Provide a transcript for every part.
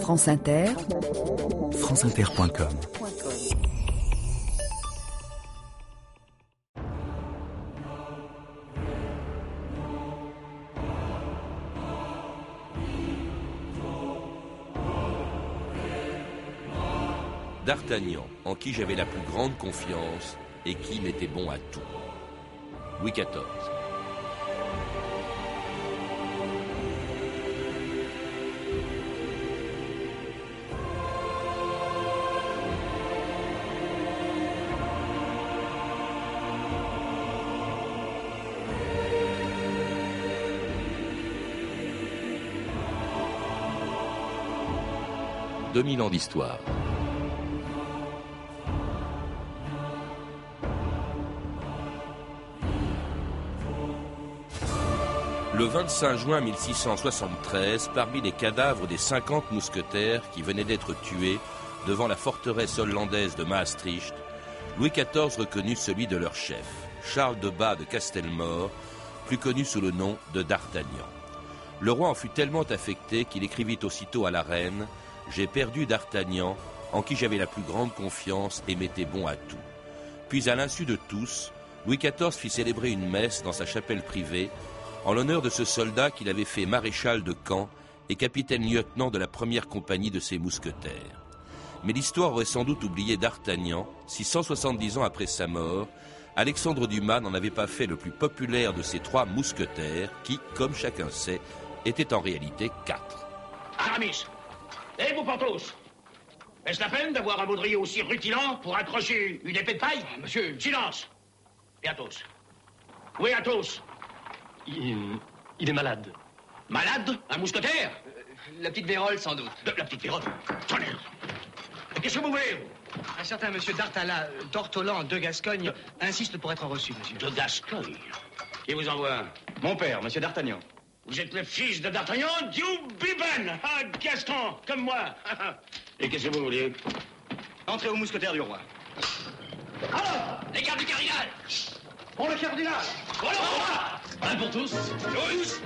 France Inter, franceinter.com D'Artagnan, en qui j'avais la plus grande confiance et qui m'était bon à tout. Louis XIV. « 2000 ans d'histoire. Le 25 juin 1673, parmi les cadavres des 50 mousquetaires qui venaient d'être tués devant la forteresse hollandaise de Maastricht, Louis XIV reconnut celui de leur chef, Charles de Bas de Castelmore, plus connu sous le nom de D'Artagnan. Le roi en fut tellement affecté qu'il écrivit aussitôt à la reine J'ai perdu D'Artagnan, en qui j'avais la plus grande confiance et m'était bon à tout. Puis, à l'insu de tous, Louis XIV fit célébrer une messe dans sa chapelle privée en l'honneur de ce soldat qu'il avait fait maréchal de camp et capitaine-lieutenant de la première compagnie de ses mousquetaires. Mais l'histoire aurait sans doute oublié d'Artagnan si 170 ans après sa mort, Alexandre Dumas n'en avait pas fait le plus populaire de ces trois mousquetaires qui, comme chacun sait, étaient en réalité quatre. Et vous, Porthos Est-ce la peine d'avoir un baudrier aussi rutilant pour accrocher une épée de paille Monsieur... Silence. Et Athos. Où est Athos? Il, il, est malade. Malade? Un mousquetaire? La petite vérole, sans doute. De, la petite vérole. Tonnerre Qu'est-ce que vous voulez Un certain monsieur Dartala, d'Ortolan, de Gascogne, insiste pour être reçu, monsieur. De Gascogne? Qui vous envoie Mon père, monsieur D'Artagnan. Vous êtes le fils de D'Artagnan du Biban Ah, Gaston, comme moi. Et qu'est-ce que vous voulez Entrez au mousquetaire du roi. Alors Les gardes du cardinal. Pour le cardinal. Pour le roi. Un pour tous. Tous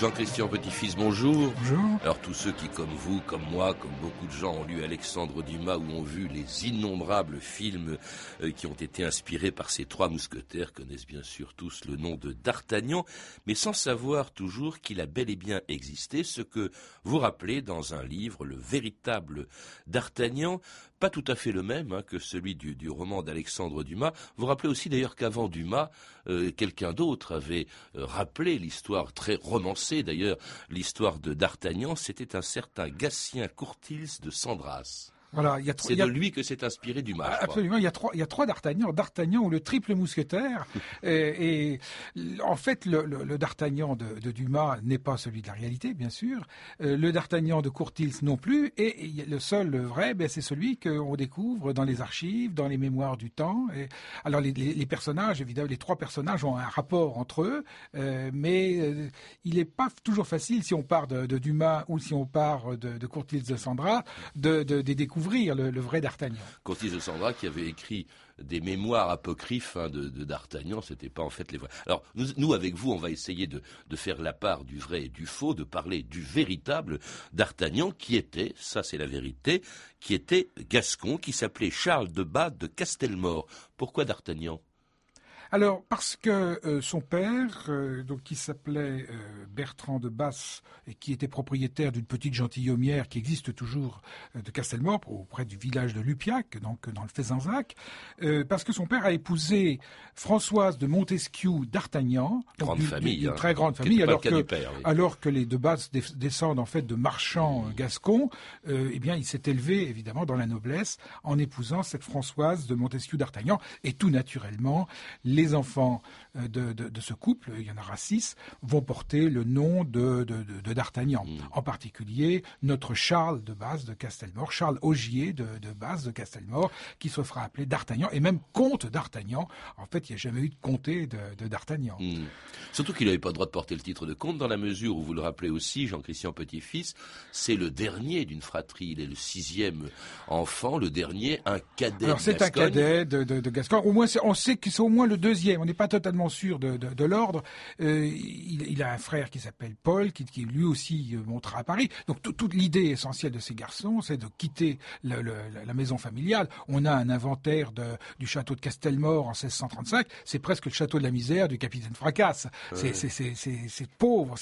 Jean-Christian Petit-Fils, bonjour. Bonjour. Alors tous ceux qui, comme vous, comme moi, comme beaucoup de gens, ont lu Alexandre Dumas ou ont vu les innombrables films euh, qui ont été inspirés par ces trois mousquetaires connaissent bien sûr tous le nom de D'Artagnan, mais sans savoir toujours qu'il a bel et bien existé, ce que vous rappelez dans un livre, le véritable D'Artagnan, pas tout à fait le même hein, que celui du, du roman d'Alexandre Dumas. Vous rappelez aussi d'ailleurs qu'avant Dumas, euh, quelqu'un d'autre avait euh, rappelé l'histoire très romancée d'ailleurs, l'histoire de D'Artagnan, c'était un certain Gatien Courtils de Sandras. Voilà, il y a c'est de lui que s'est inspiré Dumas. Absolument, il y a trois, il y a trois d'Artagnan. D'Artagnan ou le triple mousquetaire. et, et, en fait, le, le, le D'Artagnan de, de, Dumas n'est pas celui de la réalité, bien sûr. Euh, le D'Artagnan de Courtils non plus. Et, et le seul vrai, ben, c'est celui qu'on découvre dans les archives, dans les mémoires du temps. Et, alors, les, les, les, personnages, évidemment, les trois personnages ont un rapport entre eux, euh, mais euh, il n'est pas toujours facile, si on part de, de, Dumas ou si on part de, de Courtils de Sandra, de, de, de le, vrai D'Artagnan. Courtis de Sandra qui avait écrit des mémoires apocryphes hein, de, de D'Artagnan, c'était pas en fait les vrais. Alors nous, avec vous, on va essayer de, de, faire la part du vrai et du faux, de parler du véritable D'Artagnan qui était, ça c'est la vérité, qui était gascon, qui s'appelait Charles de Bas de Castelmore. Pourquoi D'Artagnan? Alors parce que euh, son père, euh, donc qui s'appelait euh, Bertrand de Basse et qui était propriétaire d'une petite gentilhommière qui existe toujours de Castelmore auprès du village de Lupiac, donc dans le Fézenzac, parce que son père a épousé Françoise de Montesquieu d'Artagnan, grande une, famille, une hein, très grande famille, alors que père, oui. alors que les de Basse descendent en fait de marchands gascons, eh bien il s'est élevé évidemment dans la noblesse en épousant cette Françoise de Montesquieu d'Artagnan et tout naturellement les les enfants de, de, de, ce couple, il y en aura six, vont porter le nom de, de d'Artagnan. Mmh. En particulier, notre Charles de Base de Castelmore, Charles Augier de, Base de Castelmore, qui se fera appeler d'Artagnan, et même comte d'Artagnan. En fait, il n'y a jamais eu de comté de, d'Artagnan. Mmh. Surtout qu'il n'avait pas le droit de porter le titre de comte, dans la mesure où, vous le rappelez aussi, Jean-Christian Petit-Fils, c'est le dernier d'une fratrie, il est le sixième enfant, le dernier, un cadet Alors c'est un cadet de, Gascogne. Au moins, on sait que c'est au moins le deuxième. On n'est pas totalement sûr de, de, l'ordre. Euh, il, a un frère qui s'appelle Paul, qui, qui, lui aussi euh, montera à Paris. Donc toute l'idée essentielle de ces garçons, c'est de quitter la maison familiale. On a un inventaire de, du château de Castelmore en 1635. C'est presque le château de la misère du capitaine Fracasse. C'est pauvre.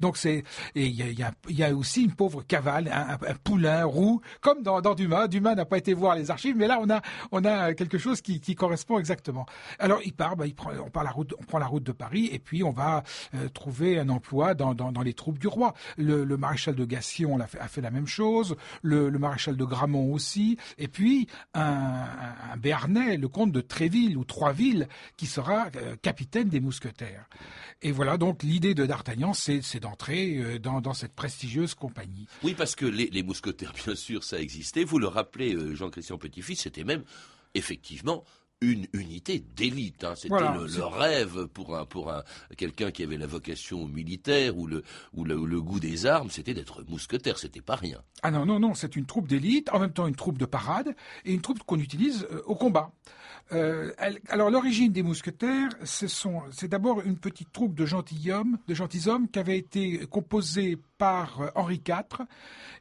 Donc c'est et il y a, y a, aussi une pauvre cavale, un, poulain roux, comme dans, dans Dumas. Dumas n'a pas été voir les archives, mais là on a on a quelque chose qui, qui correspond exactement. Alors il part, bah, il prend, on, part la on prend la route de Paris et puis on va euh, trouver un emploi dans, dans, les troupes du roi. Le, maréchal de Gassion a fait, la même chose, le, maréchal de Gramont aussi, et puis un, Béarnais, le comte de Tréville ou Troisville, qui sera euh, capitaine des mousquetaires. Et voilà donc l'idée de D'Artagnan, c'est d'entrer euh, dans, dans, cette prestigieuse compagnie. Oui, parce que les, les mousquetaires, bien sûr, ça existait. Vous le rappelez, Jean-Christian Petit-Fils, c'était même effectivement une unité d'élite. Hein. C'était le, rêve pour un pour un quelqu'un qui avait la vocation militaire ou le ou le, goût des armes, c'était d'être mousquetaire. C'était pas rien. Ah non non non, c'est une troupe d'élite, en même temps une troupe de parade et une troupe qu'on utilise euh, au combat. Euh, alors l'origine des mousquetaires, c'est d'abord une petite troupe de gentilshommes, de gentilshommes qui avait été composée par euh, Henri IV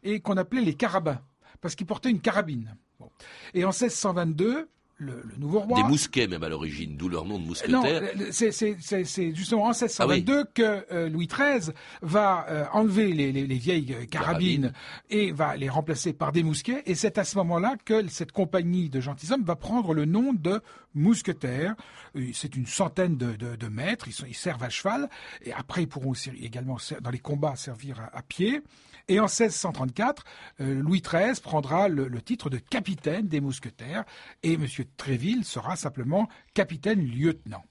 et qu'on appelait les carabins parce qu'ils portaient une carabine. Et en 1622, le, nouveau roi. Des mousquets même à l'origine, d'où leur nom de mousquetaire. Non, c'est justement en 1622 ah que euh, Louis XIII va euh, enlever les, vieilles euh, carabines, et va les remplacer par des mousquets. Et c'est à ce moment-là que cette compagnie de gentilshommes va prendre le nom de mousquetaires. C'est une centaine de, de, maîtres, ils, sont, ils, servent à cheval, et après ils pourront aussi également dans les combats servir à pied. Et en 1634, euh, Louis XIII prendra le, titre de capitaine des mousquetaires et M. Tréville sera simplement capitaine-lieutenant.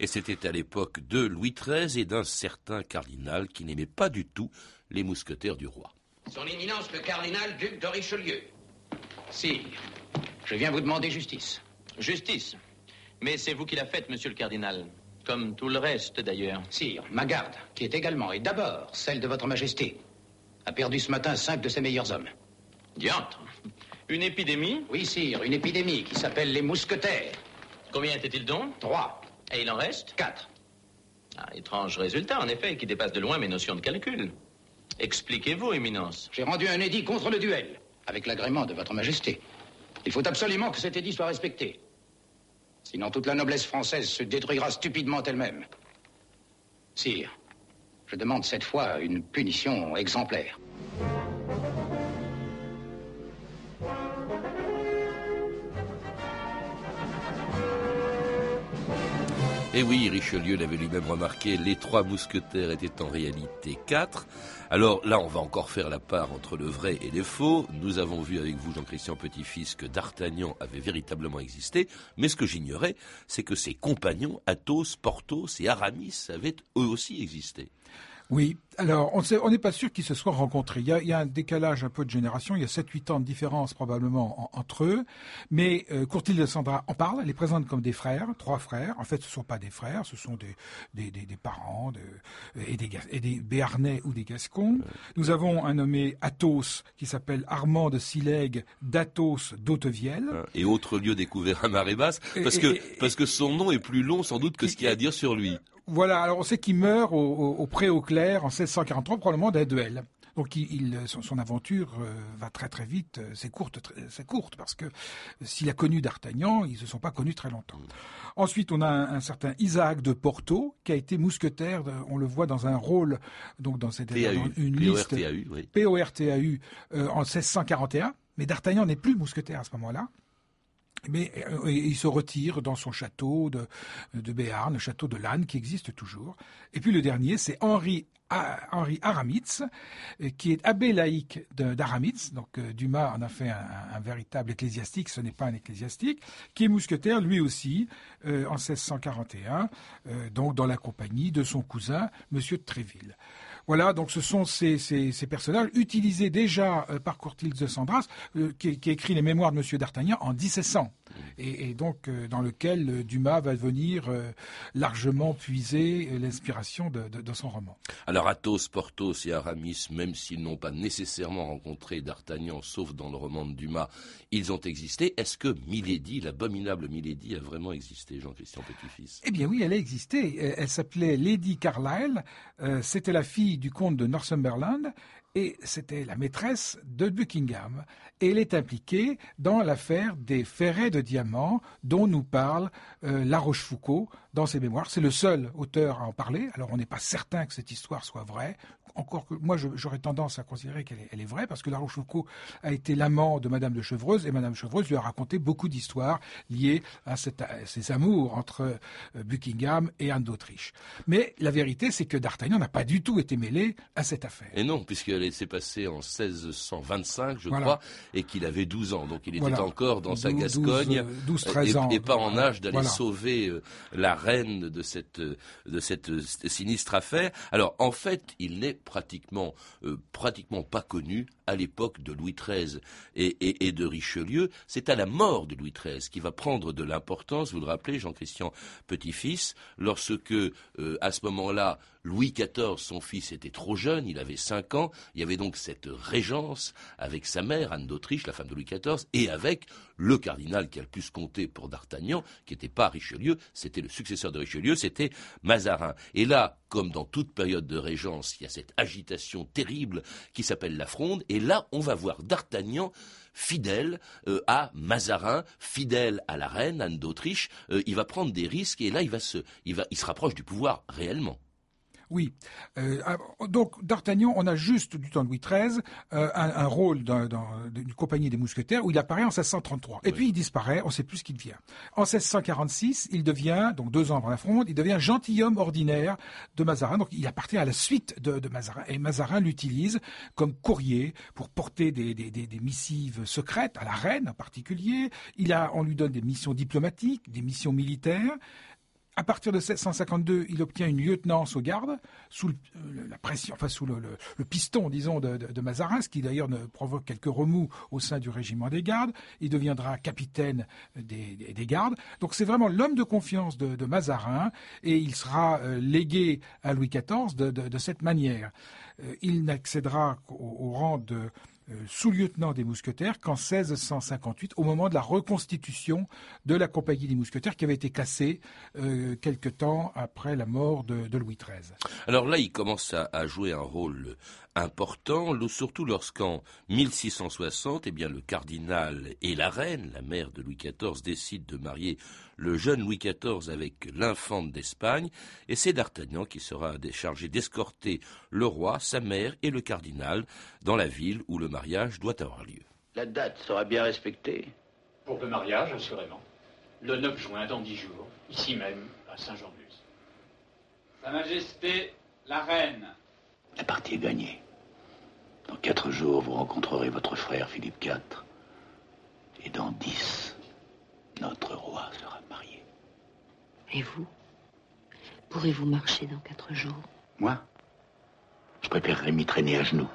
Et c'était à l'époque de Louis XIII et d'un certain cardinal qui n'aimait pas du tout les mousquetaires du roi. Son éminence le cardinal duc de Richelieu. Si, je viens vous demander justice. Justice Mais c'est vous qui la faites, monsieur le cardinal. Comme tout le reste, d'ailleurs. Sire, ma garde, qui est également et d'abord celle de votre majesté, a perdu ce matin cinq de ses meilleurs hommes. Diantre Une épidémie Oui, sire, une épidémie qui s'appelle les mousquetaires. Combien était-il donc Trois. Et il en reste Quatre. Ah, étrange résultat, en effet, qui dépasse de loin mes notions de calcul. Expliquez-vous, Éminence. J'ai rendu un édit contre le duel, avec l'agrément de Votre Majesté. Il faut absolument que cet édit soit respecté. Sinon, toute la noblesse française se détruira stupidement elle-même. Sire, je demande cette fois une punition exemplaire. Et oui, Richelieu l'avait lui-même remarqué, les trois mousquetaires étaient en réalité quatre. Alors là, on va encore faire la part entre le vrai et les faux. Nous avons vu avec vous, Jean-Christian Petit-Fils, que D'Artagnan avait véritablement existé. Mais ce que j'ignorais, c'est que ses compagnons, Athos, Porthos et Aramis, avaient eux aussi existé. Oui, alors on n'est pas sûr qu'ils se soient rencontrés. Il y, a, un décalage un peu de génération, il y a 7-8 ans de différence probablement entre eux, mais euh, Courtil de Sandra en parle, elle les présente comme des frères, trois frères. En fait, ce ne sont pas des frères, ce sont des, des, parents et, des, et des Béarnais ou des Gascons. Nous avons un nommé Athos qui s'appelle Armand de Silègue d'Athos d'Autevielle. Et autre lieu découvert à marée basse, parce, que, parce que son nom est plus long sans doute que ce qu'il y a à dire sur lui. Voilà, alors on sait qu'il meurt au, au, pré au clair en 1643, probablement d'un duel. Donc il, son, aventure euh, va très très vite, euh, c'est courte, c'est courte parce que s'il a connu D'Artagnan, ils ne se sont pas connus très longtemps. Ensuite, on a un, certain Isaac de Porto qui a été mousquetaire. on le voit dans un rôle, donc dans cette une liste PORTAU euh, en 1641. Mais D'Artagnan n'est plus mousquetaire à ce moment-là. Mais euh, il se retire dans son château de, de Béarn, le château de Lannes, qui existe toujours. Et puis le dernier, c'est Henri Aramitz, euh, qui est abbé laïque d'Aramitz. Donc euh, Dumas en a fait un, véritable ecclésiastique, ce n'est pas un ecclésiastique, qui est mousquetaire lui aussi en 1641, donc dans la compagnie de son cousin, Monsieur de Tréville. Voilà, donc ce sont ces, ces, ces personnages utilisés déjà euh, par Courtils de Sandras, euh, qui, qui, écrit les mémoires de Monsieur d'Artagnan en 1700, et, et donc euh, dans lequel Dumas va venir largement puiser l'inspiration de, de, de, son roman. Alors Athos, Porthos et Aramis, même s'ils n'ont pas nécessairement rencontré d'Artagnan, sauf dans le roman de Dumas, ils ont existé. Est-ce que Milady, l'abominable Milady, a vraiment existé, Jean-Christian Petit-Fils? Eh bien oui, elle a existé. Elle s'appelait Lady Carlyle. Euh, C'était la fille du comte de Northumberland et c'était la maîtresse de Buckingham. Et elle est impliquée dans l'affaire des ferrets de diamants dont nous parle euh, La Rochefoucauld dans ses mémoires. C'est le seul auteur à en parler. Alors on n'est pas certain que cette histoire soit vraie. Encore que moi j'aurais tendance à considérer qu'elle est, vraie parce que La Rochefoucauld a été l'amant de Madame de Chevreuse et Madame Chevreuse lui a raconté beaucoup d'histoires liées à, cette, à, ces amours entre euh, Buckingham et Anne d'Autriche. Mais la vérité c'est que D'Artagnan n'a pas du tout été mêlé à cette affaire. Et non, puisqu'elle s'est passée en 1625, je voilà. crois, et qu'il avait 12 ans. Donc il était voilà. encore dans 12, sa Gascogne 12, 13 ans, et, et, pas en âge d'aller voilà. sauver euh, la reine de cette, de cette euh, sinistre affaire. Alors en fait, il n'est pratiquement, euh, pratiquement pas connu à l'époque de Louis XIII et, de Richelieu. C'est à la mort de Louis XIII qui va prendre de l'importance, vous le rappelez, Jean-Christian Petit-Fils, lorsque, euh, à ce moment-là, Louis XIV, son fils, était trop jeune, il avait cinq ans, il y avait donc cette régence avec sa mère, Anne d'Autriche, la femme de Louis XIV, et avec le cardinal qui a le plus compté pour D'Artagnan, qui n'était pas Richelieu, c'était le successeur de Richelieu, c'était Mazarin. Et là, comme dans toute période de régence, il y a cette agitation terrible qui s'appelle la fronde, et là, on va voir D'Artagnan fidèle euh, à Mazarin, fidèle à la reine Anne d'Autriche. Euh, il va prendre des risques et là, il va se, il va, il se rapproche du pouvoir réellement. Oui. Euh, donc, D'Artagnan, on a juste du temps de Louis XIII euh, un, un, rôle d'une compagnie des mousquetaires où il apparaît en 1633. Et oui. puis il disparaît, on ne sait plus ce qu'il devient. En 1646, il devient, donc deux ans avant la fronde, il devient gentilhomme ordinaire de Mazarin. Donc il appartient à la suite de, de Mazarin. Et Mazarin l'utilise comme courrier pour porter des, des, des, des, missives secrètes à la reine en particulier. Il a, on lui donne des missions diplomatiques, des missions militaires. À partir de 1752, il obtient une lieutenance aux gardes sous le, euh, la pression, enfin sous le, le, le piston, disons, de, de, de, Mazarin, ce qui d'ailleurs provoque quelques remous au sein du régiment des gardes. Il deviendra capitaine des, des, des gardes. Donc c'est vraiment l'homme de confiance de, de, Mazarin et il sera euh, légué à Louis XIV de, cette manière. Euh, il n'accédera au, au, rang de sous-lieutenant des mousquetaires qu'en 1658, au moment de la reconstitution de la compagnie des mousquetaires qui avait été cassée euh, quelque temps après la mort de, Louis XIII. Alors là, il commence à, à jouer un rôle important, surtout lorsqu'en 1660, eh bien, le cardinal et la reine, la mère de Louis XIV, décident de marier le jeune Louis XIV avec l'infante d'Espagne, et c'est D'Artagnan qui sera chargé d'escorter le roi, sa mère et le cardinal dans la ville où le mariage doit avoir lieu. La date sera bien respectée Pour le mariage, assurément. Le 9 juin, dans dix jours, ici même, à Saint-Jean-de-Luz. Sa Majesté, la Reine. La partie est gagnée. Dans quatre jours, vous rencontrerez votre frère Philippe IV. Et dans dix, notre roi sera. Et vous Pourrez-vous marcher dans quatre jours? Moi? Je préférerais m'y traîner à genoux.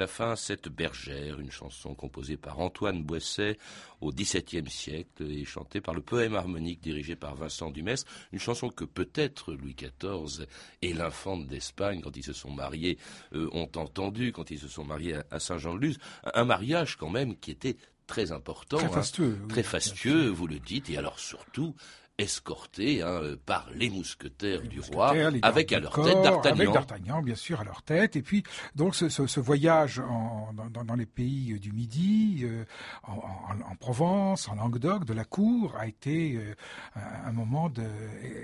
La fin cette bergère, une chanson composée par Antoine Boisset au XVIIe siècle et chantée par le poème harmonique dirigé par Vincent Dumestre, une chanson que peut-être Louis XIV et l'infante d'Espagne, quand ils se sont mariés, euh, ont entendue, quand ils se sont mariés à, Saint-Jean-de-Luz, un mariage quand même qui était très important, très fastueux, très fastueux, vous le dites, et alors surtout escortés hein, par les mousquetaires du roi, avec à leur tête D'Artagnan. Avec D'Artagnan, bien sûr, à leur tête. Et puis, donc, ce, ce, ce voyage en, dans, dans, les pays du Midi, euh, en, en, en, Provence, en Languedoc, de la cour, a été euh, un moment de,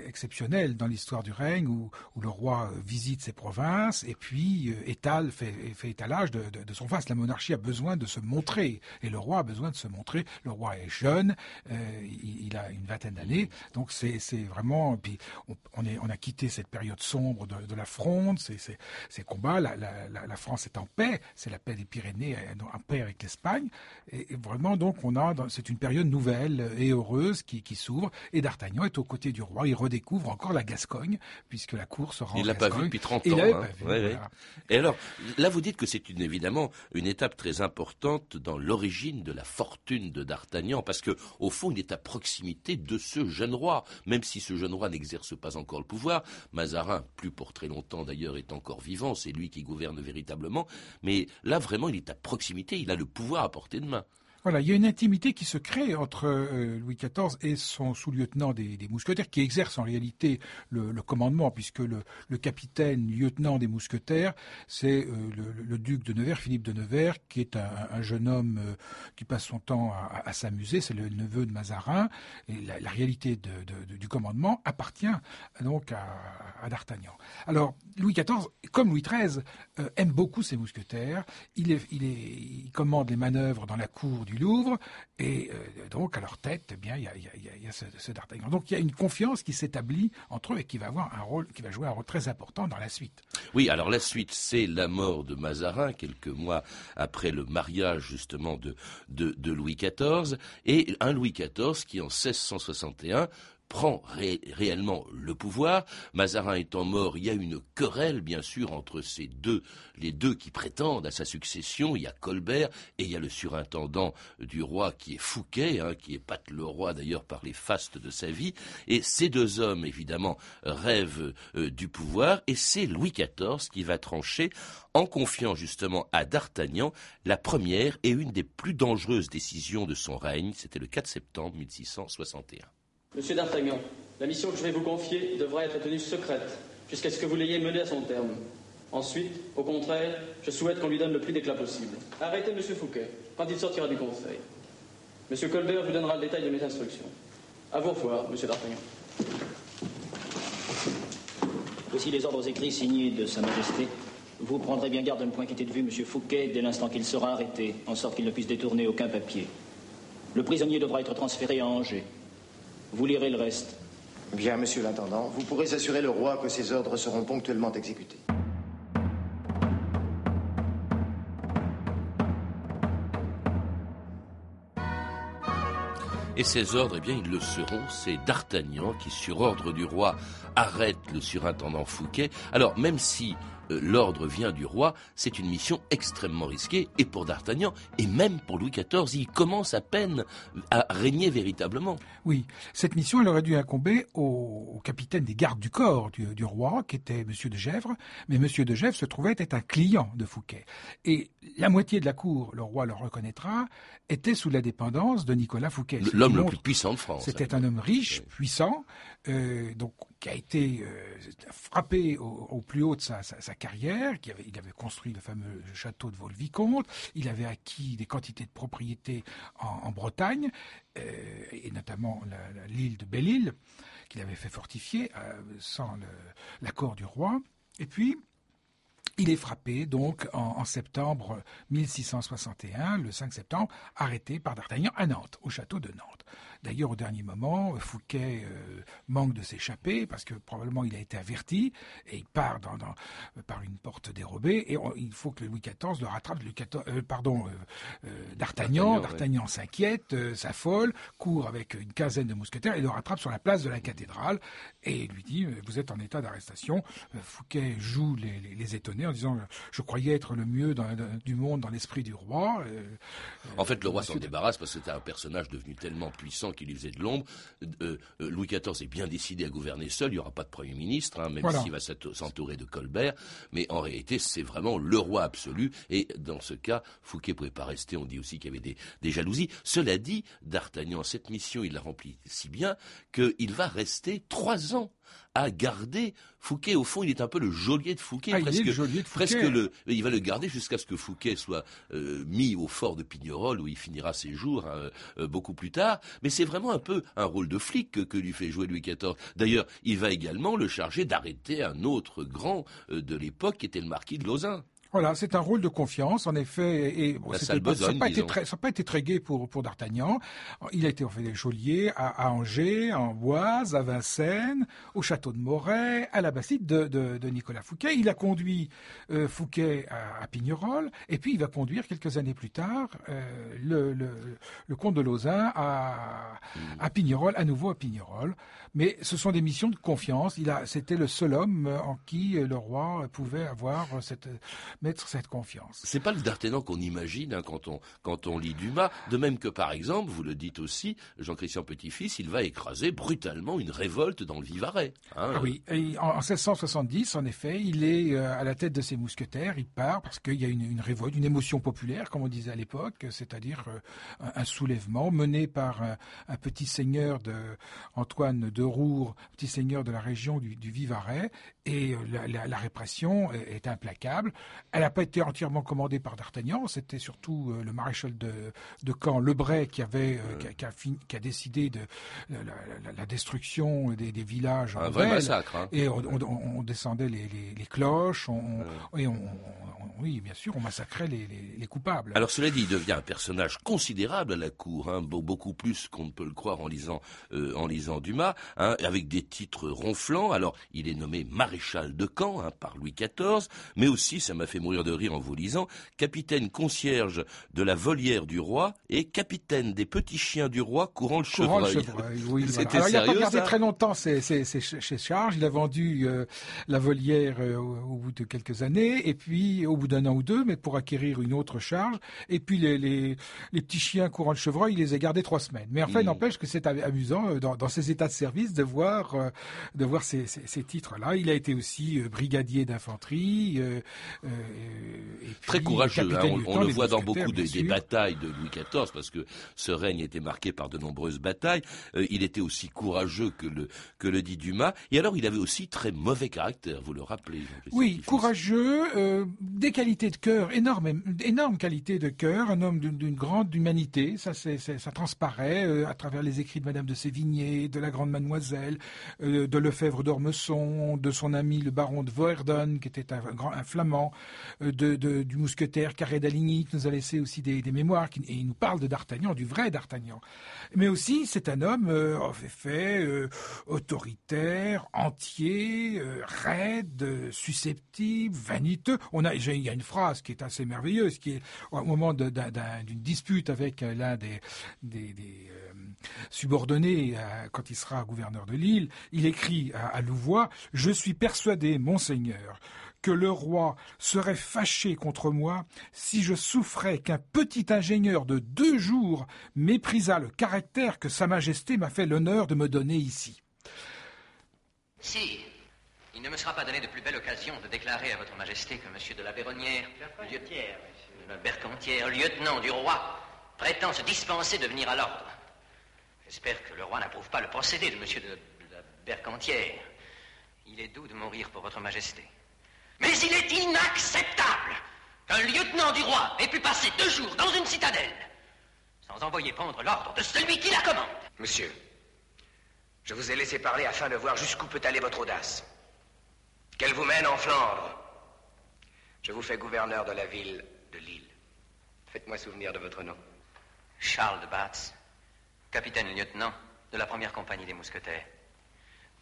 exceptionnel dans l'histoire du règne, où, où, le roi visite ses provinces et puis euh, étale, fait, fait étalage de, de, de, son face. La monarchie a besoin de se montrer, et le roi a besoin de se montrer. Le roi est jeune, il, il a une vingtaine d'années, donc c'est vraiment, puis on, on, est, on a quitté cette période sombre de, de la fronde, ces, ces, ces combats. La, la, la, France est en paix, c'est la paix des Pyrénées, en paix avec l'Espagne. Et, et, vraiment, donc, on a, c'est une période nouvelle et heureuse qui, qui s'ouvre. Et D'Artagnan est aux côtés du roi. Il redécouvre encore la Gascogne, puisque la cour se rend. Il l'a pas vu depuis 30 ans. Il hein. pas vu, ouais, voilà. Et alors, là, vous dites que c'est une, évidemment une étape très importante dans l'origine de la fortune de D'Artagnan, parce que au fond, il est à proximité de ce jeune même si ce jeune roi n'exerce pas encore le pouvoir. Mazarin, plus pour très longtemps d'ailleurs, est encore vivant, c'est lui qui gouverne véritablement. Mais là, vraiment, il est à proximité, il a le pouvoir à portée de main. Voilà, il y a une intimité qui se crée entre euh, Louis XIV et son sous-lieutenant des, mousquetaires, qui exerce en réalité le, commandement, puisque le, capitaine lieutenant des mousquetaires, c'est euh, le, duc de Nevers, Philippe de Nevers, qui est un, un jeune homme euh, qui passe son temps à, s'amuser, c'est le neveu de Mazarin, la, réalité du commandement appartient donc à, D'Artagnan. Alors, Louis XIV, comme Louis XIII, aime beaucoup ses mousquetaires, il commande les manœuvres dans la cour du Louvre, et euh, donc à leur tête, eh bien, il y a, ce d'Artagnan. Donc il y a une confiance qui s'établit entre eux et qui va avoir un rôle, qui va jouer un rôle très important dans la suite. Oui, alors la suite, c'est la mort de Mazarin quelques mois après le mariage justement de, de, de Louis XIV, et un Louis XIV qui en 1661 prend ré réellement le pouvoir. Mazarin étant mort, il y a une querelle, bien sûr, entre ces deux, les deux qui prétendent à sa succession. Il y a Colbert et il y a le surintendant du roi qui est Fouquet, hein, qui épate le roi d'ailleurs par les fastes de sa vie. Et ces deux hommes, évidemment, rêvent euh, du pouvoir et c'est Louis XIV qui va trancher en confiant justement à D'Artagnan la première et une des plus dangereuses décisions de son règne. C'était le 4 septembre 1661. Monsieur d'Artagnan, la mission que je vais vous confier devra être tenue secrète jusqu'à ce que vous l'ayez menée à son terme. Ensuite, au contraire, je souhaite qu'on lui donne le plus d'éclat possible. Arrêtez Monsieur Fouquet quand il sortira du conseil. Monsieur Colbert vous donnera le détail de mes instructions. À vous revoir, Monsieur d'Artagnan. Voici les ordres écrits signés de Sa Majesté. Vous prendrez bien garde de ne point quitter de vue Monsieur Fouquet dès l'instant qu'il sera arrêté, en sorte qu'il ne puisse détourner aucun papier. Le prisonnier devra être transféré à Angers. Vous lirez le reste. Bien, monsieur l'intendant, vous pourrez assurer le roi que ces ordres seront ponctuellement exécutés. Et ces ordres, eh bien, ils le seront. C'est D'Artagnan qui, sur ordre du roi, arrête le surintendant Fouquet. Alors, même si euh, l'ordre vient du roi, c'est une mission extrêmement risquée, et pour D'Artagnan, et même pour Louis XIV, il commence à peine à régner véritablement. Oui, cette mission, elle aurait dû incomber au, au capitaine des gardes du corps du, du, roi, qui était Monsieur de Gesvres, mais Monsieur de Gesvres se trouvait être un client de Fouquet. Et la moitié de la cour, le roi le reconnaîtra, était sous la dépendance de Nicolas Fouquet. L'homme le plus puissant de France. C'était un homme riche, oui. puissant, euh, donc qui a été euh, frappé au, plus haut de sa, carrière, il avait construit le fameux château de Vaux-le-Vicomte, il avait acquis des quantités de propriétés en, Bretagne, euh, et notamment l'île de Belle-Île, qu'il avait fait fortifier euh, sans l'accord du roi. Et puis, il est frappé donc en, septembre 1661, le 5 septembre, arrêté par D'Artagnan à Nantes, au château de Nantes. D'ailleurs, au dernier moment, Fouquet euh, manque de s'échapper parce que probablement il a été averti et il part dans, dans, par une porte dérobée et on, il faut que Louis XIV le rattrape. Louis XIV, euh, pardon, euh, D'Artagnan, D'Artagnan ouais. s'inquiète, s'affole, court avec une quinzaine de mousquetaires et le rattrape sur la place de la cathédrale et lui dit vous êtes en état d'arrestation. Fouquet joue les, les, les étonnés en disant Je croyais être le mieux du monde dans l'esprit du roi. en fait, le roi s'en débarrasse parce que c'était un personnage devenu tellement puissant qu'il lui faisait de l'ombre. Louis XIV est bien décidé à gouverner seul, il n'y aura pas de Premier ministre, hein, même s'il va s'entourer de Colbert. Mais en réalité, c'est vraiment le roi absolu. Et dans ce cas, Fouquet ne pouvait pas rester. On dit aussi qu'il y avait des, jalousies. Cela dit, D'Artagnan, cette mission, il la remplit si bien qu'il va rester trois ans à garder Fouquet. Au fond, il est un peu le geôlier de Fouquet. Ah, presque, il presque le, il va le garder jusqu'à ce que Fouquet soit euh, mis au fort de Pignerol, où il finira ses jours hein, euh, beaucoup plus tard. Mais c'est vraiment un peu un rôle de flic que, lui fait jouer Louis XIV. D'ailleurs, il va également le charger d'arrêter un autre grand euh, de l'époque, qui était le marquis de Lauzun. Voilà, c'est un rôle de confiance, en effet, et bon, ça n'a pas, été très, pas été très gai pour, pour D'Artagnan. Il a été en fait geôlier à, Angers, à Amboise, à Vincennes, au château de Moret, à la Bastide de, de, de Nicolas Fouquet. Il a conduit euh, Fouquet à, à, Pignerol, et puis il va conduire quelques années plus tard euh, le, le, le, comte de Lausanne à, à Pignerol, à nouveau à Pignerol. Mais ce sont des missions de confiance. Il a, c'était le seul homme en qui le roi pouvait avoir cette cette confiance. C'est pas le D'Artagnan qu'on imagine hein, quand on quand on lit Dumas. De même que par exemple, vous le dites aussi, Jean-Christian Petit-Fils, il va écraser brutalement une révolte dans le Vivarais. Hein. Ah oui, en, 1670, en effet, il est euh, à la tête de ses mousquetaires. Il part parce qu'il y a une, révolte, une émotion populaire, comme on disait à l'époque, c'est-à-dire euh, un, soulèvement mené par un, petit seigneur de Antoine de Roure, petit seigneur de la région du, Vivarais, et euh, la, répression est implacable. Elle n'a pas été entièrement commandée par D'Artagnan, c'était surtout euh, le maréchal de, de Caen, Lebray, qui avait euh, qui, a, qui, a, décidé de la, destruction des, des, villages. Un vrai massacre. Hein. Et on, descendait les, les, cloches, on, et on, oui, bien sûr, on massacrait les, les, coupables. Alors cela dit, il devient un personnage considérable à la cour, hein, beaucoup plus qu'on ne peut le croire en lisant, euh, en lisant Dumas, hein, avec des titres ronflants. Alors il est nommé maréchal de Caen hein, par Louis XIV, mais aussi, ça m'a fait mourir de rire en vous lisant, capitaine concierge de la volière du roi et capitaine des petits chiens du roi courant le chevreuil. oui, Alors, il n'a pas gardé très longtemps ses, charges. Il a vendu euh, la volière euh, au, bout de quelques années, et puis au bout d'un an ou deux, mais pour acquérir une autre charge. Et puis les, les, petits chiens courant le chevreuil, il les a gardés trois semaines. Mais enfin, il mm. n'empêche que c'est amusant euh, dans, dans ces états de service de voir, de voir ces, ces, titres-là. Il a été aussi brigadier d'infanterie. Très courageux. Hein. on, le voit dans beaucoup des, batailles de Louis XIV, parce que ce règne était marqué par de nombreuses batailles. Euh, il était aussi courageux que le, que le dit Dumas. Et alors, il avait aussi très mauvais caractère, vous le rappelez. Oui, courageux, euh, des qualités de cœur, énormes, énorme qualité de cœur, un homme d'une grande humanité, ça, ça transparaît euh, à travers les écrits de Madame de Sévigné, de la Grande Mademoiselle, de Lefebvre d'Ormesson, de son ami le baron de Voerden, qui était un, grand, un flamand, de, du mousquetaire Carré d'Aligny, qui nous a laissé aussi des, mémoires, et il nous parle de D'Artagnan, du vrai D'Artagnan. Mais aussi, c'est un homme, euh, en fait, euh, autoritaire, entier, euh, raide, susceptible, vaniteux. On a, il y a une phrase qui est assez merveilleuse, qui est au moment d'une dispute avec l'un des, subordonnés quand il sera gouverneur de l'île, il écrit à Louvois Je suis persuadé, monseigneur, que le roi serait fâché contre moi si je souffrais qu'un petit ingénieur de deux jours méprisât le caractère que Sa Majesté m'a fait l'honneur de me donner ici. Si, il ne me sera pas donné de plus belle occasion de déclarer à Votre Majesté que M. de la Béronnière, Bercantière, lieutenant du roi, prétend se dispenser de venir à l'ordre. J'espère que le roi n'approuve pas le procédé de M. de la Bercantière. Il est doux de mourir pour Votre Majesté. Mais il est inacceptable qu'un lieutenant du roi ait pu passer deux jours dans une citadelle sans envoyer prendre l'ordre de celui qui la commande. Monsieur, je vous ai laissé parler afin de voir jusqu'où peut aller votre audace. Qu'elle vous mène en Flandre. Je vous fais gouverneur de la ville de Lille. Faites-moi souvenir de votre nom. Charles de Batz, capitaine-lieutenant de la première compagnie des mousquetaires.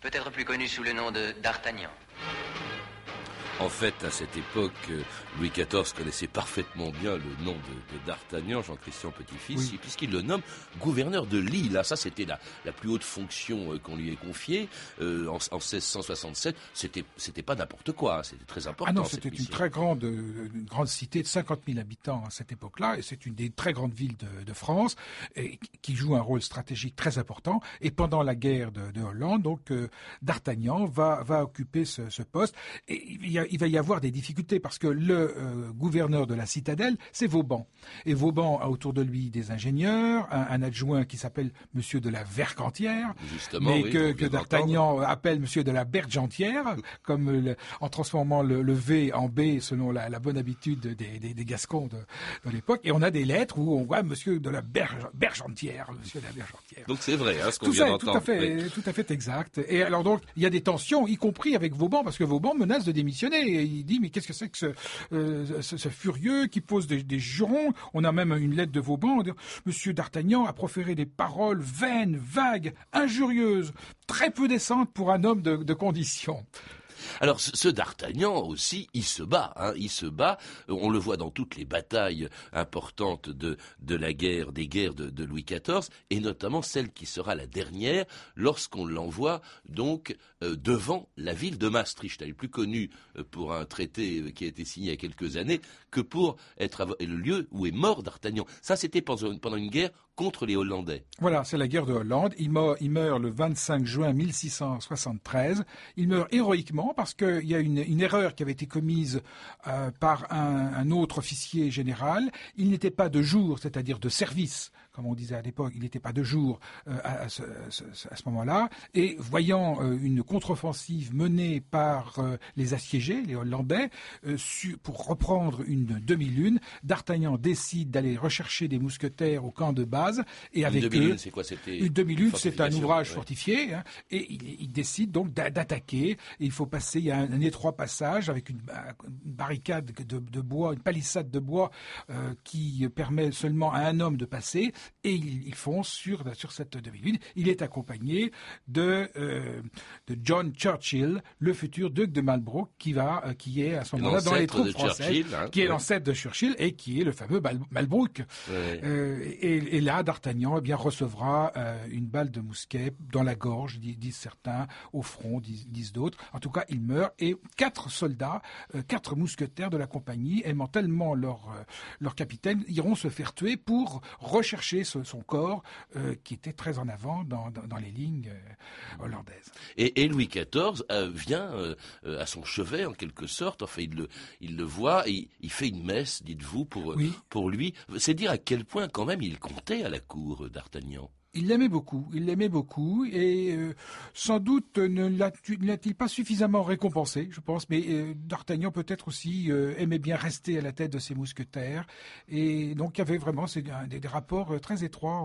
Peut-être plus connu sous le nom de D'Artagnan. En fait, à cette époque, euh, Louis XIV connaissait parfaitement bien le nom de, D'Artagnan, Jean-Christian Petit-Fils, puisqu'il le nomme gouverneur de Lille. ça, c'était la, la, plus haute fonction euh, qu'on lui ait confiée euh, en, 1667. C'était, c'était pas n'importe quoi, hein, c'était très important. Ah non, c'était une très grande, une grande cité de 50 000 habitants à cette époque-là, et c'est une des très grandes villes de, France, et, qui joue un rôle stratégique très important. Et pendant la guerre de, Hollande, donc D'Artagnan va, va occuper ce, ce poste. Et il y a il va y avoir des difficultés parce que le euh, gouverneur de la citadelle, c'est Vauban. Et Vauban a autour de lui des ingénieurs, un, adjoint qui s'appelle Monsieur de la Vercantière, mais que, D'Artagnan appelle Monsieur de la Bergentière, comme en transformant le, V en B selon la, bonne habitude des, Gascons de, l'époque. Et on a des lettres où on voit Monsieur de la Bergentière, Monsieur de la Bergentière. Donc c'est vrai, hein, ce qu'on vient d'entendre. Tout à fait, tout à fait exact. Et alors donc il y a des tensions, y compris avec Vauban, parce que Vauban menace de démissionner et il dit mais qu'est-ce que c'est que ce, euh, furieux qui pose des, jurons? On a même une lettre de Vauban. Monsieur d'Artagnan a proféré des paroles vaines, vagues, injurieuses, très peu décentes pour un homme de condition. Alors ce, D'Artagnan aussi, il se bat, hein, il se bat. On le voit dans toutes les batailles importantes de, la guerre, des guerres de, Louis XIV, et notamment celle qui sera la dernière lorsqu'on l'envoie donc euh, devant la ville de Maastricht. Elle est plus connue euh, pour un traité euh, qui a été signé il y a quelques années que pour être le lieu où est mort D'Artagnan. Ça, c'était pendant une guerre contre les Hollandais. Voilà, c'est la guerre de Hollande. Il meurt, le 25 juin 1673. Il meurt héroïquement parce qu'il y a une, erreur qui avait été commise euh, par un, autre officier général. Il n'était pas de jour, c'est-à-dire de service comme on disait à l'époque, il n'était pas de jour euh, à, ce, moment-là. Et voyant euh, une contre-offensive menée par euh, les assiégés, les Hollandais, pour reprendre une demi-lune, D'Artagnan décide d'aller rechercher des mousquetaires au camp de base. Et une avec demi-lune, c'est quoi? C'était une demi-lune, c'est un ouvrage fortifié. Hein, et il, décide donc d'attaquer. il faut passer. Il y a un, étroit passage avec une, barricade de, bois, une palissade de bois qui permet seulement à un homme de passer et il, fonce sur, sur cette demi-lune. Il est accompagné de, euh, de John Churchill, le futur duc de Marlborough, qui va, euh, qui est à ce moment-là dans les troupes françaises, hein, qui est l'ancêtre de Churchill et qui est le fameux Malbrook. Euh, et, là, D'Artagnan eh bien recevra une balle de mousquet dans la gorge, disent certains, au front, disent, d'autres. En tout cas, il meurt et quatre soldats, quatre mousquetaires de la compagnie, aimant tellement leur leur capitaine, iront se faire tuer pour rechercher son corps euh, qui était très en avant dans, les lignes euh, hollandaises. Et, Louis XIV euh, vient à son chevet en quelque sorte, enfin il le, il le voit, et il fait une messe, dites-vous, pour, pour lui. C'est dire à quel point quand même il comptait à la cour d'Artagnan. Il l'aimait beaucoup, il l'aimait beaucoup, et euh, sans doute ne l'a-t-il pas suffisamment récompensé, je pense, mais euh, D'Artagnan peut-être aussi euh, aimait bien rester à la tête de ses mousquetaires, et donc il y avait vraiment des, des, rapports très étroits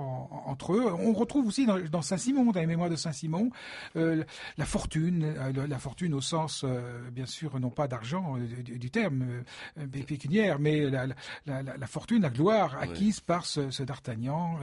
entre eux. On retrouve aussi dans, Saint-Simon, dans les mémoires de Saint-Simon, la fortune, la fortune au sens, bien sûr, non pas d'argent du, terme pécuniaire, mais la, la, fortune, la gloire acquise par ce, ce D'Artagnan,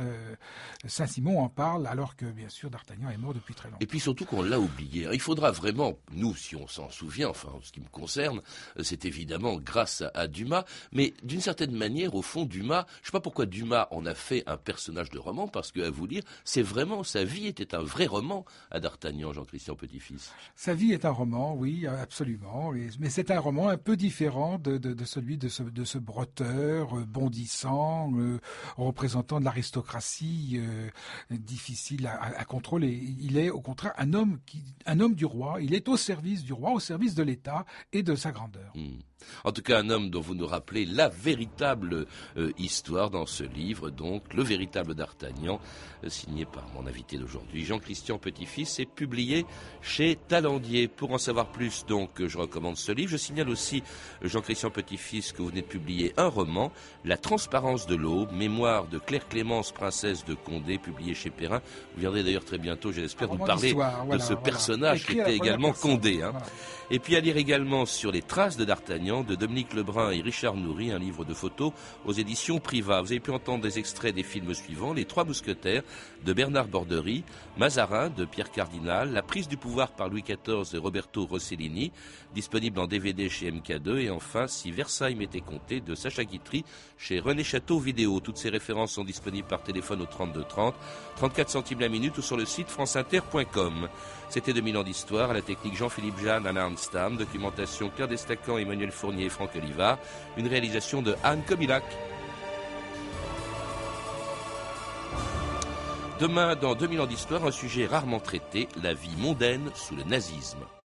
Saint-Simon en parle alors que, bien sûr, D'Artagnan est mort depuis très longtemps. Et puis surtout qu'on l'a oublié. Il faudra vraiment, nous, si on s'en souvient, enfin, ce qui me concerne, c'est évidemment grâce à, Dumas, mais d'une certaine manière, au fond, Dumas, je ne sais pas pourquoi Dumas en a fait un personnage de roman, parce qu'à vous lire, c'est vraiment, sa vie était un vrai roman à D'Artagnan, Jean-Christian Petit-Fils. Sa vie est un roman, oui, absolument, mais c'est un roman un peu différent de, celui de ce, de ce breteur euh, bondissant, euh, représentant de l'aristocratie euh, difficile à, contrôler. Il est au contraire un homme qui, un homme du roi. Il est au service du roi, au service de l'État et de sa grandeur. Hmm. En tout cas, un homme dont vous nous rappelez la véritable euh, histoire dans ce livre, donc le véritable d'Artagnan, euh, signé par mon invité d'aujourd'hui, Jean-Christian Petit-Fils, est publié chez Talandier. Pour en savoir plus, donc, je recommande ce livre. Je signale aussi, Jean-Christian Petit-Fils, que vous venez de publier un roman, La transparence de l'aube, mémoire de Claire Clémence, princesse de Condé, publié chez Perrin. Vous viendrez d'ailleurs très bientôt, j'espère, nous parler de ce personnage qui était également Condé. Hein. Et puis à lire également sur les traces de D'Artagnan de Dominique Lebrun et Richard Nourri, un livre de photos aux éditions Priva. Vous avez pu entendre des extraits des films suivants Les Trois Mousquetaires de Bernard Bordery, Mazarin de Pierre Cardinal, La prise du pouvoir par Louis XIV de Roberto Rossellini, disponible en DVD chez MK2, et enfin Si Versailles m'était compté de Sacha Guitry chez René Château Vidéo. Toutes ces références sont disponibles par téléphone au 32 30, 34 centimes la minute ou sur le site franceinter.com. C'était 2000 ans d'histoire, la technique Jean-Philippe Jeanne, Alain Arnstam, documentation Claire Destacan, Emmanuel Fournier et Franck Oliva, une réalisation de Anne Kobilac. Demain, dans 2000 ans d'histoire, un sujet rarement traité, la vie mondaine sous le nazisme.